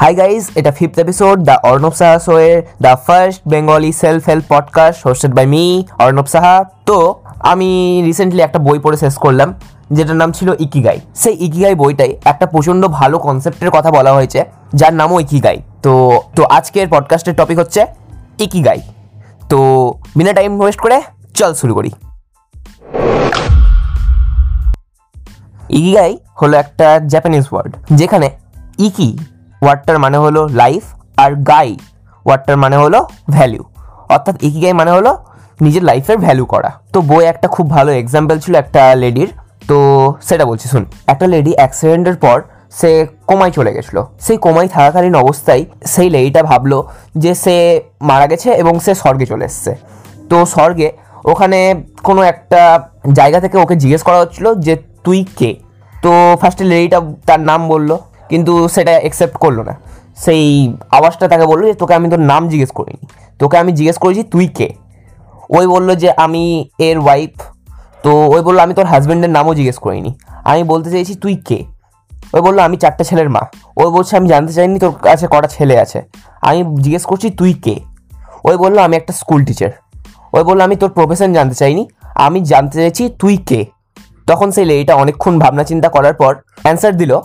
High guys এটা fifth episode the Arnab Saha show এর the first Bengali self help podcast hosted by me Arnab Saha তো, আমি recently একটা বই পড়ে শেষ করলাম, যেটার নাম ছিল ইকিগাই সেই ইকিগাই বইটাই একটা প্রচণ্ড ভালো কনসেপ্টের কথা বলা হয়েছে, যার নামও ইকিগাই তো তো আজকের পডকাস্টের টপিক হচ্ছে ইকিগাই তো, বিনা টাইম ওয়েস্ট করে চল শুরু করি। ইকিগাই হলো একটা জাপানিজ ওয়ার্ড যেখানে ইকি ওয়ার্ডটার মানে হলো লাইফ আর গাই ওয়ার্ডটার মানে হলো ভ্যালু অর্থাৎ ইকিগাই মানে হলো নিজের লাইফের ভ্যালু করা। তো বই একটা খুব ভালো এক্সাম্পল ছিল একটা লেডির তো সেটা বলছি শুন একটা লেডি অ্যাক্সিডেন্টের পর সে কোমায় চলে গেছিল। সেই কোমায় থাকাকালীন অবস্থায় সেই লেডিটা ভাবলো যে সে মারা গেছে এবং সে স্বর্গে চলে এসছে। তো স্বর্গে ওখানে কোনো একটা জায়গা থেকে ওকে জিজ্ঞেস করা হচ্ছিল যে তুই কে? তো ফার্স্টে লেডিটা তার নাম বলল। কিন্তু সেটা অ্যাকসেপ্ট করল না। সেই আওয়াজটা তাকে বলল যে, তোকে আমি তোর নাম জিজ্ঞেস করিনি। তোকে আমি জিজ্ঞেস করেছি, তুই কে? ওই বলল যে, আমি এর ওয়াইফ তো ওই বলল, আমি তোর হাজব্যান্ডের নামও জিজ্ঞেস করিনি। আমি বলতে চাইছি, তুই কে? ওই বলল, আমি চারটে ছেলের মা। ওই বলছে, আমি জানতে চাইনি তোর কাছে কটা ছেলে আছে। আমি জিজ্ঞেস করছি, তুই কে? ওই বলল, আমি একটা স্কুল টিচার ওই বলল, আমি তোর প্রফেশন জানতে চাইনি। আমি জানতে চাইছি, তুই কে? তখন সেই লেডিটা অনেকক্ষণ ভাবনা চিন্তা করার পর অ্যান্সার দিল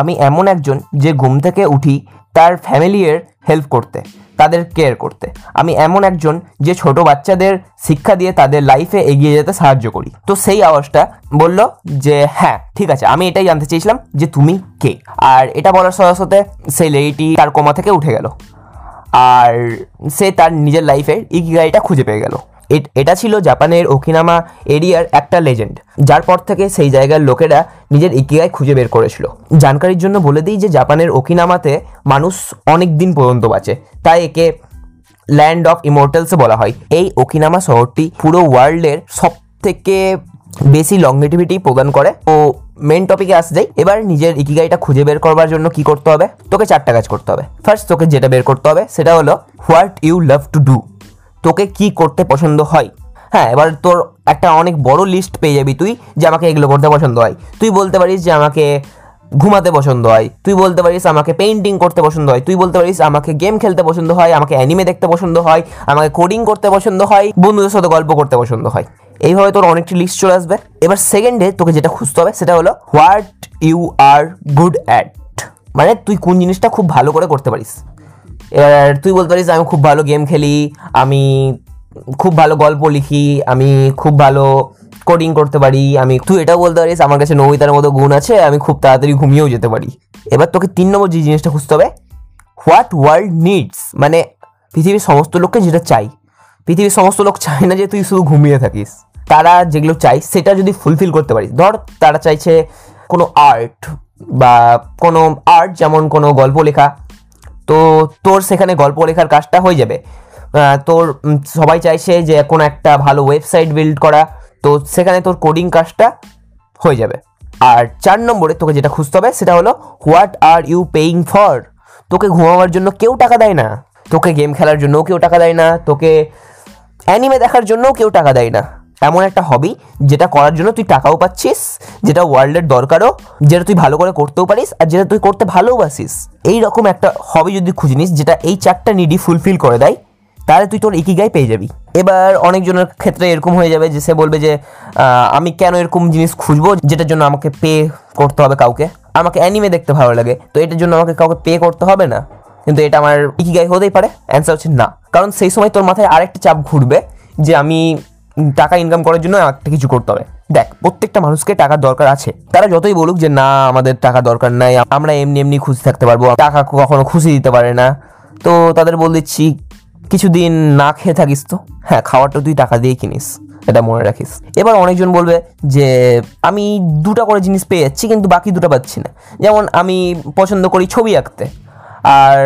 আমি এমন একজন যে ঘুম থেকে উঠি তার ফ্যামিলির হেল্প করতে, তাদের কেয়ার করতে। আমি এমন একজন যে ছোট বাচ্চাদের শিক্ষা দিয়ে তাদের লাইফে এগিয়ে যেতে সাহায্য করি। তো সেই আওয়াজটা বলল যে হ্যাঁ ঠিক আছে, আমি এটাই জানতে চেয়েছিলাম যে তুমি কে? আর এটা বলার সাথে সাথে সেই লেডিটি তার কোমা থেকে উঠে গেল। আর সে তার নিজের লাইফের ইকিগাইটা খুঁজে পেয়ে গেল। এট- ছিল জাপানের ওকিনামা এরিয়ার একটা লেজেন্ড। যার পর থেকে সেই জায়গার লোকেরা নিজের ইকিগাই খুঁজে বের করেছিল। জানকারির জন্য বলে দিই যে জাপানের ওকিনামাতে মানুষ অনেক দিন পর্যন্ত বাঁচে। তাই একে ল্যান্ড অফ ইমোর্টালসে বলা হয়। এই ওকিনামা শহরটি পুরো ওয়ার্ল্ডের সব থেকে বেশি লংগেটিভিটি প্রদান করে। ও মেন টপিকে আসে যাই। এবার নিজের ইকিগাইটা খুঁজে বের করবার জন্য কি করতে হবে? তোকে চারটা কাজ করতে হবে। ফার্স্ট তোকে যেটা বের করতে হবে সেটা হলো what you love to do তোকে কি করতে পছন্দ হয়? হ্যাঁ এবার তোর একটা অনেক বড় লিস্ট পেয়ে যাবি তুই যে আমাকে এগুলো করতে পছন্দ হয়। তুই বলতে পারিস যে আমাকে ঘুমাতে পছন্দ হয়। তুই বলতে পারিস আমাকে পেইন্টিং করতে পছন্দ হয়। তুই বলতে পারিস আমাকে গেম খেলতে পছন্দ হয়, আমাকে অ্যানিমে দেখতে পছন্দ হয়, আমাকে কোডিং করতে পছন্দ হয়, বন্ধুদের সাথে গল্প করতে পছন্দ হয়। এইভাবে তোর অনেকটি লিস্ট চলে আসবে। এবার সেকেন্ডে তোকে যেটা খুঁজতে হবে সেটা হলো what you are good at মানে তুই কোন জিনিসটা খুব ভালো করে করতে পারিস। এবার তুই বলতে পারিস আমি খুব ভালো গেম খেলি, আমি খুব ভালো গল্প লিখি, আমি খুব ভালো কোডিং করতে পারি, আমি তুই এটাও বলতে পারিস, আমার কাছে নবিতার মতো গুণ আছে, আমি খুব তাড়াতাড়ি ঘুমিয়েও যেতে পারি। এবার তোকে তিন নম্বর যে জিনিসটা খুঁজতে হবে হোয়াট ওয়ার্ল্ড নিডস মানে পৃথিবীর সমস্ত লোককে যেটা চাই। পৃথিবীর সমস্ত লোক চায় না যে তুই শুধু ঘুমিয়ে থাকিস। তারা যেগুলো চাই সেটা যদি ফুলফিল করতে পারিস। ধর, তারা চাইছে কোনো আর্ট বা কোনো আর্ট যেমন কোনো গল্প লেখা তো তোর সেখানে গল্প লেখার কাজটা হয়ে যাবে। তোর সবাই চাইছে যে কোনো একটা ভালো ওয়েবসাইট বিল্ড করা। তো সেখানে তোর কোডিং কাজটা হয়ে যাবে। আর চার নম্বরে তোকে যেটা খুঁজতে হবে সেটা হলো what are you paying for তোকে ঘুমাবার জন্য কেউ টাকা দেয় না। তোকে গেম খেলার জন্যও কেউ টাকা দেয় না। তোকে অ্যানিমে দেখার জন্যও কেউ টাকা দেয় না। এমন একটা হবি যেটা করার জন্য তুই টাকাও পাচ্ছিস, যেটা ওয়ার্ল্ডের দরকারও, যেটা তুই ভালো করে করতেও পারিস আর যেটা তুই করতে ভালোবাসিস। এই রকম একটা হবি যদি খুঁজে নিস, যেটা এই চারটা নিডি ফুলফিল করে দেয়, তাহলে তুই তোর ইকিগাই পেয়ে যাবি। এবার অনেকজনের ক্ষেত্রে এরকম হয়ে যাবে যে সে বলবে যে আমি কেন এরকম জিনিস খুঁজবো, যেটার জন্য আমাকে পে করতে হবে কাউকে? আমাকে অ্যানিমে দেখতে ভালো লাগে, তো এটার জন্য আমাকে কাউকে পে করতে হবে না? কিন্তু এটা আমার ইকিগাই হতেই পারে। অ্যান্সার হচ্ছে না। কারণ সেই সময় তোর মাথায় আরেকটা চাপ ঘুরবে যে আমি টাকা ইনকাম করার জন্য একটা কিছু করতে হবে। দেখ, প্রত্যেকটা মানুষকে টাকার দরকার আছে। তারা যতই বলুক যে, না, আমাদের টাকা দরকার নাই, আমরা এমনি এমনি খুশি থাকতে পারব, টাকা কখনো খুশি দিতে পারে না। তো তাদের বল দিচ্ছি, কিছুদিন না খেয়ে থাকিস তো? হ্যাঁ খাওয়ারটা তুই টাকা দিয়ে কিনিস, এটা মনে রাখিস। এবার অনেকজন বলবে যে, আমি দুটা করে জিনিস পেয়ে যাচ্ছি, কিন্তু বাকি দুটো পাচ্ছি না। যেমন আমি পছন্দ করি ছবি আঁকতে। আর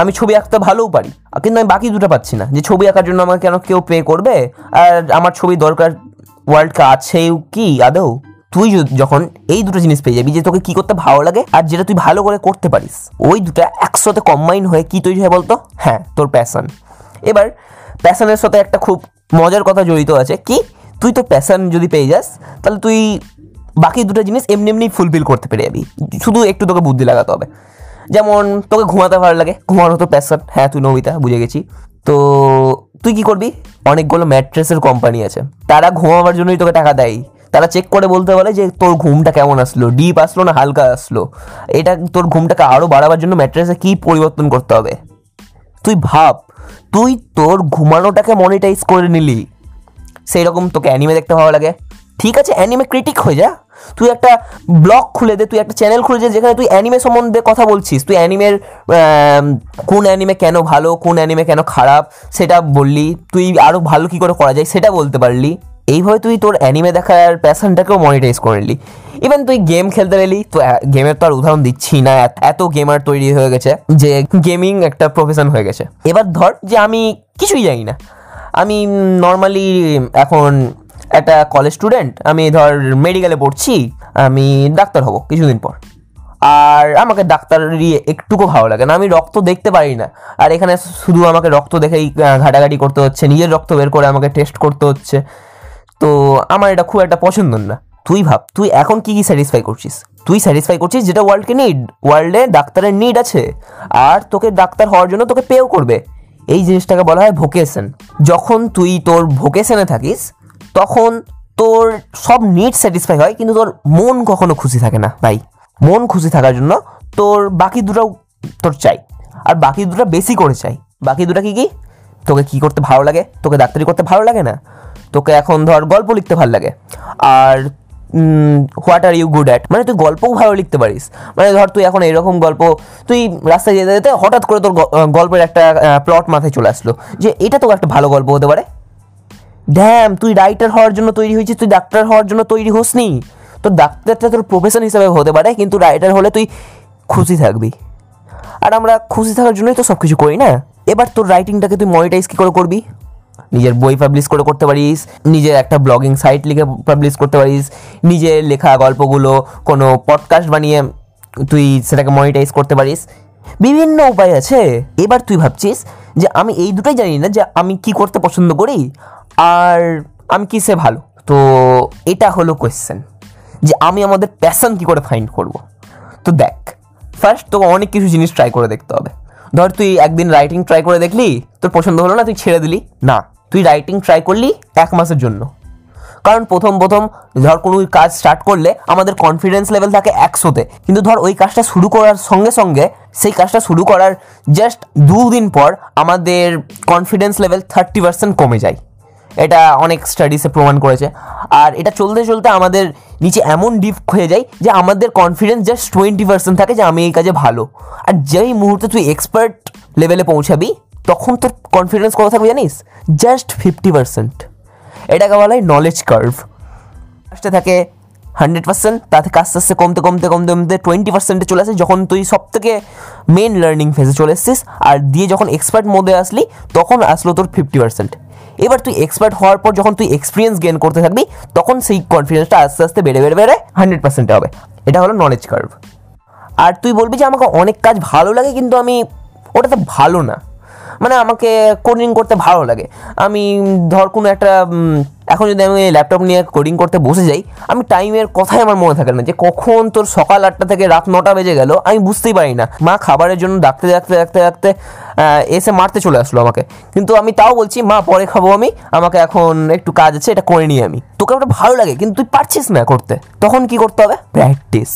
আমি ছবি আঁকতে ভালোও পারি, কিন্তু আমি বাকি দুটো পাচ্ছি না। যে ছবি আঁকার জন্য আমাকে কেন কেউ পে করবে? আর আমার ছবি দরকার ওয়ার্ল্ড কা আছেও কি আদৌ? তুই যখন এই দুটো জিনিস পেয়ে যাবি যে তোকে কি করতে ভালো লাগে আর যেটা তুই ভালো করে করতে পারিস, ওই দুটো একসাথে কম্বাইন হয়ে কি তৈরি হয় বলতো? হ্যাঁ তোর প্যাশন এবার প্যাশনের সাথে একটা খুব মজার কথা জড়িত আছে কি? তুই তো প্যাশন যদি পেয়ে যাস, তাহলে তুই বাকি দুটো জিনিস এমনি এমনি ফুলফিল করতে পেরে যাবি। শুধু একটু তোকে বুদ্ধি লাগাতে হবে। যেমন তোকে ঘুমাতে ভালো লাগে ঘুমানো তো প্যাশন হ্যাঁ তুই নবিতা বুঝে গেছি। তো তুই কি করবি? অনেকগুলো ম্যাট্রেসের কোম্পানি আছে। তারা ঘুমাবার জন্যই তোকে টাকা দেয়। তারা চেক করে বলতে বলে যে, তোর ঘুমটা কেমন আসলো? ডিপ আসলো না হালকা আসলো? এটা তোর ঘুমটাকে আরও বাড়াবার জন্য ম্যাট্রেসে কী পরিবর্তন করতে হবে? তুই ভাব, তুই তোর ঘুমানোটাকে মনিটাইজ করে নিলি। সেই রকম তোকে অ্যানিমে দেখতে ভালো লাগে। ঠিক আছে অ্যানিমে ক্রিটিক হয়ে যা। তুই একটা ব্লগ খুলে দে, তুই একটা চ্যানেল খুলে দে যেখানে তুই অ্যানিমে সম্বন্ধে কথা বলছিস। তুই অ্যানিমের কোন অ্যানিমে কেন ভালো, কোন অ্যানিমে কেন খারাপ, সেটা বললি। তুই আরও ভালো কী করে করা যায় সেটা বলতে পারলি। এইভাবে তুই তোর অ্যানিমে দেখার প্যাশনটাকেও মনিটাইজ করে নিলি। ইভেন তুই গেম খেলতে গেলি তো গেমের তো আর উদাহরণ দিচ্ছি না। এত- এত গেমার তৈরি হয়ে গেছে যে গেমিং একটা প্রফেশন হয়ে গেছে। এবার ধর যে আমি কিছুই জানি না। আমি নর্মালি এখন একটা কলেজ স্টুডেন্ট আমি ধর মেডিকেলে পড়ছি, আমি ডাক্তার হব কিছুদিন পর। আর আমাকে ডাক্তারি একটুকু ভালো লাগে না, আমি রক্ত দেখতে পারি না। আর এখানে শুধু আমাকে রক্ত দেখেই ঘাটাঘাটি করতে হচ্ছে, নিজের রক্ত বের করে আমাকে টেস্ট করতে হচ্ছে। তো আমার এটা খুব একটা পছন্দ না। তুই ভাব, তুই এখন কি কি স্যাটিসফাই করছিস? তুই স্যাটিসফাই করছিস যেটা ওয়ার্ল্ডকে নিড ওয়ার্ল্ডে ডাক্তারের নিড আছে। আর তোকে ডাক্তার হওয়ার জন্য তোকে পেও করবে। এই জিনিসটাকে বলা হয় ভোকেশন যখন তুই তোর ভোকেশনে থাকিস তখন তোর সব নিড স্যাটিসফাই হয়, কিন্তু তোর মন কখনো খুশি থাকে না, ভাই। মন খুশি থাকার জন্য তোর বাকি দুটো তোর চাই। আর বাকি দুটো বেশি করে চাই। বাকি দুটো কি কি? তোকে কি করতে ভালো লাগে? তোকে ডাক্তারি করতে ভালো লাগে না? তোকে এখন ধর গল্প লিখতে ভালো লাগে। আর what are you good at মানে তুই গল্পও ভালো লিখতে পারিস। মানে ধর তুই এখন এরকম গল্প, তুই রাস্তায় যেতে যেতে হঠাৎ করে তোর গল্পের একটা প্লট মাথায় চলে আসলো যে এটা তো একটা ভালো গল্প হতে পারে। ড্যাম তুই রাইটার হওয়ার জন্য তৈরি হয়েছিস, তুই ডাক্তার হওয়ার জন্য তৈরি হোসনি? তোর ডাক্তারটা তোর প্রফেশন হিসাবে হতে পারে, কিন্তু রাইটার হলে তুই খুশি থাকবি। আর আমরা খুশি থাকার জন্যই তো সব কিছু করি, না? এবার তোর রাইটিংটাকে তুই মনিটাইজ কী করে করবি? নিজের বই পাবলিশ করে করতে পারিস, নিজের একটা ব্লগিং সাইট লিখে পাবলিশ করতে পারিস, নিজের লেখা গল্পগুলো কোনো পডকাস্ট বানিয়ে তুই সেটাকে মনিটাইজ করতে পারিস। বিভিন্ন উপায় আছে। এবার তুই ভাবছিস যে আমি এই দুটোই জানি না যে আমি কি করতে পছন্দ করি। আর আমি কিসে ভালো? তো এটা হলো কোয়েশ্চেন যে আমি আমাদের প্যাশন কী করে ফাইন্ড করব? তো দেখ ফার্স্ট তোকে অনেক কিছু জিনিস ট্রাই করে দেখতে হবে। ধর তুই একদিন রাইটিং ট্রাই করে দেখলি, তোর পছন্দ হলো না, তুই ছেড়ে দিলি? না, তুই রাইটিং ট্রাই করলি এক মাসের জন্য। কারণ প্রথম প্রথম ধর কোনো কাজ স্টার্ট করলে আমাদের কনফিডেন্স লেভেল থাকে একশোতে কিন্তু ধর ওই কাজটা শুরু করার সঙ্গে সঙ্গে সেই কাজটা শুরু করার জাস্ট দুদিন পর আমাদের কনফিডেন্স লেভেল থার্টি পার্সেন্ট কমে যায়। এটা অনেক স্টাডিসে প্রমাণ করেছে। আর এটা চলতে চলতে আমাদের নিচে এমন ডিপ হয়ে যায় যে আমাদের কনফিডেন্স জাস্ট টোয়েন্টি পার্সেন্ট থাকে যে আমি এই কাজে ভালো। আর যেই মুহূর্তে তুই এক্সপার্ট লেভেলে পৌঁছাবি, তখন তোর কনফিডেন্স কত থাকবে জানিস? জাস্ট ফিফটি পার্সেন্ট এটাকে বলা হয় নলেজ কার্ভ ফার্স্টে থাকে হান্ড্রেড পার্সেন্ট তা থেকে আস্তে আস্তে কমতে কমতে কমতে কমতে টোয়েন্টি পার্সেন্টে চলে আসে। যখন তুই সব থেকে মেন লার্নিং ফেজে চলে এসেছিস, আর দিয়ে যখন এক্সপার্ট মোডে আসলি, তখন আসলো তোর ফিফটি পার্সেন্ট এবার তুই এক্সপার্ট হওয়ার পর যখন তুই এক্সপিরিয়েন্স গেন করতে থাকবি, তখন সেই কনফিডেন্সটা আস্তে আস্তে বেড়ে বেড়ে বেড়ে হান্ড্রেড পার্সেন্টে হবে। এটা হলো নলেজ কার্ভ আর তুই বলবি যে, আমাকে অনেক কাজ ভালো লাগে, কিন্তু আমি ওটাতে ভালো না। মানে আমাকে কোডিং করতে ভালো লাগে। আমি ধর কোনো একটা এখন যদি আমি ল্যাপটপ নিয়ে কোডিং করতে বসে যাই, আমি টাইমের কথাই আমার মনে থাকে না যে কখন তোর সকাল আটটা থেকে রাত নটা বেজে গেল, আমি বুঝতেই পারি না। মা খাবারের জন্য ডাকতে ডাকতে ডাকতে ডাকতে এসে মারতে চলে আসলো আমাকে। কিন্তু আমি তাও বলছি, মা, পরে খাব আমি, আমাকে এখন একটু কাজ আছে, এটা করে নিই আমি। তোকে ওটা ভালো লাগে, কিন্তু তুই পারছিস না করতে। তখন কি করতে হবে? প্র্যাকটিস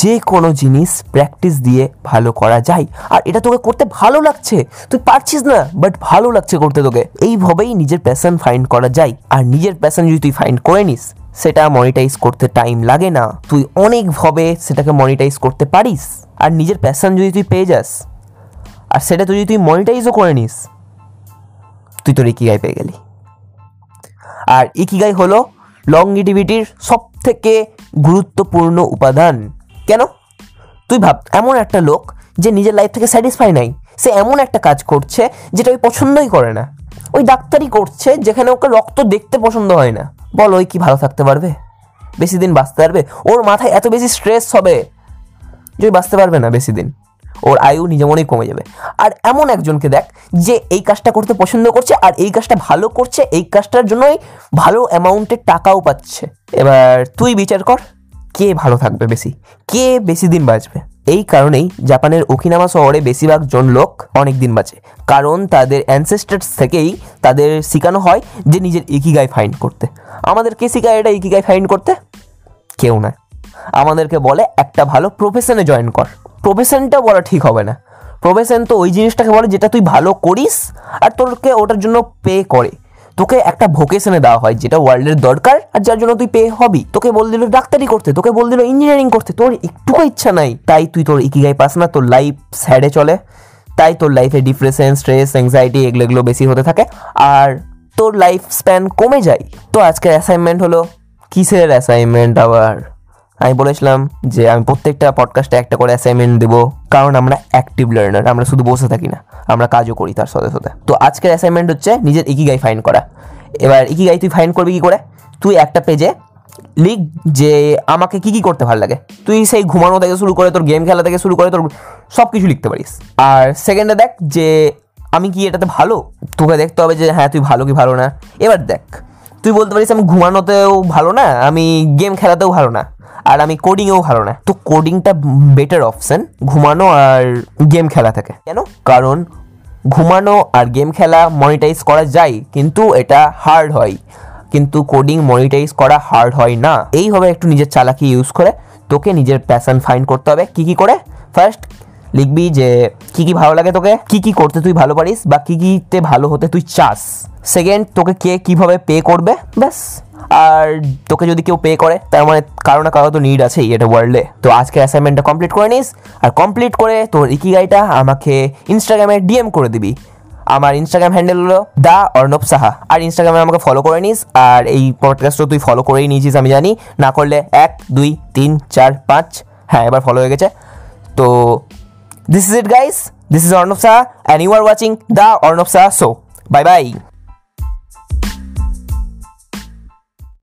যে কোনো জিনিস প্র্যাকটিস দিয়ে ভালো করা যায়। আর এটা তোকে করতে ভালো লাগছে। তুই পারছিস না বাট ভালো লাগছে করতে তোকে। এইভাবেই নিজের প্যাশন ফাইন্ড করা যায়। আর নিজের প্যাশন যদি তুই ফাইন্ড করে নিস, সেটা মনিটাইজ করতে টাইম লাগে না। তুই অনেকভাবে সেটাকে মনিটাইজ করতে পারিস, আর নিজের প্যাশন যদি তুই পেয়ে যাস, আর সেটা তুই যদি তুই মনিটাইজও করে নিস, তুই তোর ইকিগাই পেয়ে গেলি। আর ইকিগাই হলো লংগিটিভিটির সব থেকে গুরুত্বপূর্ণ উপাদান। কেন? তুই ভাব, এমন একটা লোক যে নিজের লাইফ থেকে স্যাটিসফাই নাই। সে এমন একটা কাজ করছে যেটা ওই পছন্দই করে না। ওই ডাক্তারি করছে যেখানে ওকে রক্ত দেখতে পছন্দ হয় না। বল ওই কি ভালো থাকতে পারবে? বেশি দিন বাঁচতে পারবে? ওর মাথায় এত বেশি স্ট্রেস হবে যে বাঁচতে পারবে না বেশি দিন। ওর আয়ু নিজে মনেই কমে যাবে। আর এমন একজনকে দেখ যে এই কাজটা করতে পছন্দ করছে আর এই কাজটা ভালো করছে, এই কাজটার জন্যই ভালো অ্যামাউন্টের টাকাও পাচ্ছে। এবার তুই বিচার কর, কে ভালো থাকবে বেশি? কে বেশি দিন বাঁচবে? এই কারণেই জাপানের ওকিনামা শহরে বেশিরভাগ জন লোক অনেক দিন বাঁচে। কারণ তাদের অ্যানসেস্টার্স থেকেই তাদের শেখানো হয় যে নিজের ইকিগাই ফাইন্ড করতে। আমাদের কে শেখায় এটা ইকিগাই ফাইন্ড করতে? কেউ না। আমাদেরকে বলে একটা ভালো প্রফেশনে জয়েন কর। প্রফেশনটা বলা ঠিক হবে না। প্রফেশন তো ওই জিনিসটাকে বলে যেটা তুই ভালো করিস আর তোরকে ওটার জন্য পে করে। তোকে একটা ভোকেশনে দেওয়া হয়, যেটা ওয়ার্ল্ডের দরকার আর যার জন্য তুই পেয়ে হবি। তোকে বল দিল ডাক্তারি করতে, তোকে বল দিল ইঞ্জিনিয়ারিং করতে, তোর একটুকু ইচ্ছা নাই। তাই তুই তোর ইকিগাই পাস না, তোর লাইফ স্যাডে চলে। তাই তোর লাইফে ডিপ্রেশন স্ট্রেস অ্যাংজাইটি এগুলো এগুলো বেশি হতে থাকে। আর তোর লাইফ স্প্যান কমে যায়। তো আজকের অ্যাসাইনমেন্ট হলো, কিসের অ্যাসাইনমেন্ট আবার? আমি বলেছিলাম যে আমি প্রত্যেকটা পডকাস্টে একটা করে অ্যাসাইনমেন্ট দেবো, কারণ আমরা অ্যাক্টিভ লার্নার আমরা শুধু বসে থাকি না, আমরা কাজও করি তার সাথে সাথে। তো আজকের অ্যাসাইনমেন্ট হচ্ছে নিজের ইকিগাই ফাইন করা। এবার ইকিগাই তুই ফাইন করবি কী করে? তুই একটা পেজে লিখ যে আমাকে কি কি করতে ভালো লাগে। তুই সেই ঘুমানো থেকে শুরু করে তোর গেম খেলা থেকে শুরু করে তোর সব কিছু লিখতে পারিস। আর সেকেন্ডে দেখ যে আমি কি এটাতে ভালো? তোকে দেখতে হবে যে হ্যাঁ তুই ভালো কি ভালো না। এবার দেখ, তুই বলতে পারিস আমি ঘুমানোতেও ভালো না, আমি গেম খেলাতেও ভালো না। আর আমি কোডিংয়েও ভালো না। তো কোডিংটা বেটার অপশন ঘুমানো আর গেম খেলা থেকে। কেন? কারণ ঘুমানো আর গেম খেলা মনিটাইজ করা যায়, কিন্তু এটা হার্ড হয়। কিন্তু কোডিং মনিটাইজ করা হার্ড হয় না। এইভাবে একটু নিজের চালাকি ইউজ করে, তোকে নিজের প্যাশন ফাইন্ড করতে হবে। কি কি করে? ফার্স্ট লিখবি যে, কি কি ভালো লাগে তোকে? কি কি করতে তুই ভালো পারিস? বা কি কিতে ভালো হতে তুই চাস? সেকেন্ড তোকে কে কীভাবে পে করবে? ব্যাস। আর তোকে যদি কেউ পে করে, তার মানে কারও না কারও তো নিড আছেই এটা ওয়ার্ল্ডে তো আজকে অ্যাসাইনমেন্টটা কমপ্লিট করে নিস। আর কমপ্লিট করে তোর ইকি ইকিগাইটা আমাকে ইনস্টাগ্রামে ডিএম করে দিবি। আমার ইনস্টাগ্রাম হ্যান্ডেল হলো দা অর্ণব সাহা। আর ইনস্টাগ্রামে আমাকে ফলো করে নিস। আর এই পডকাস্টও তুই ফলো করেই নিয়েছিস, আমি জানি। না করলে এক, দুই, তিন, চার, পাঁচ। হ্যাঁ এবার ফলো হয়ে গেছে। তো This is it guys. This is Arnopsa and you are watching The arnopsa so Show. Bye bye.